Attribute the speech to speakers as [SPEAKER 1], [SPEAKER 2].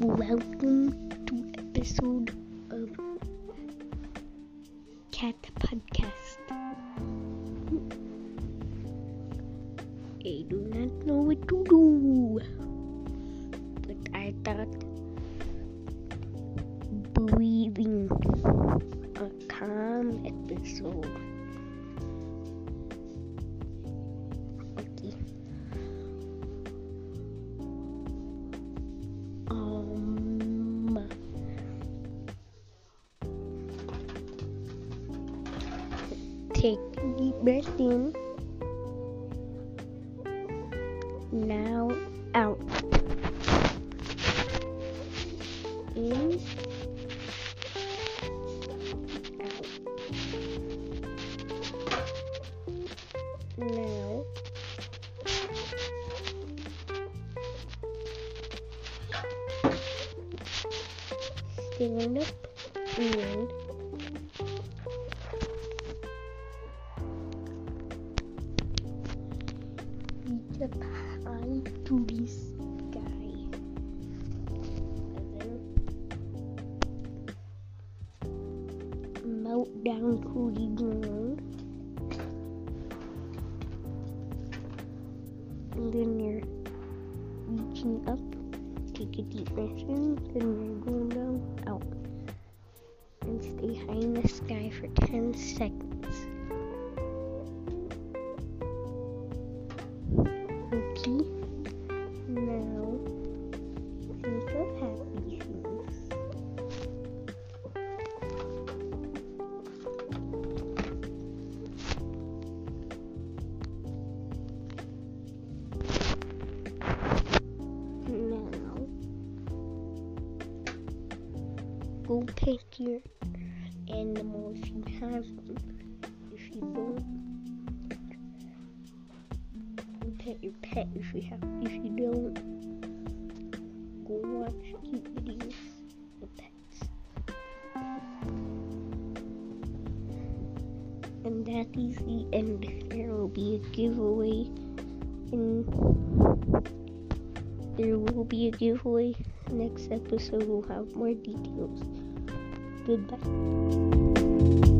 [SPEAKER 1] Welcome to episode of Cat Podcast. I do not know what to do, but I thought breathing a calm episode. Take deep breath in. Now out. In. Out. Now. Stand up and up high to the sky. And then melt down the ground. And then you're reaching up. Take a deep breath in, then you're going down, out. And stay high in the sky for 10 seconds. Go pet your animal if you have them. If you don't, go pet your pet if you have. If you don't, go watch cute videos of pets. And that is the end. There will be a giveaway in there will be a giveaway. Next episode we'll have more details. Goodbye.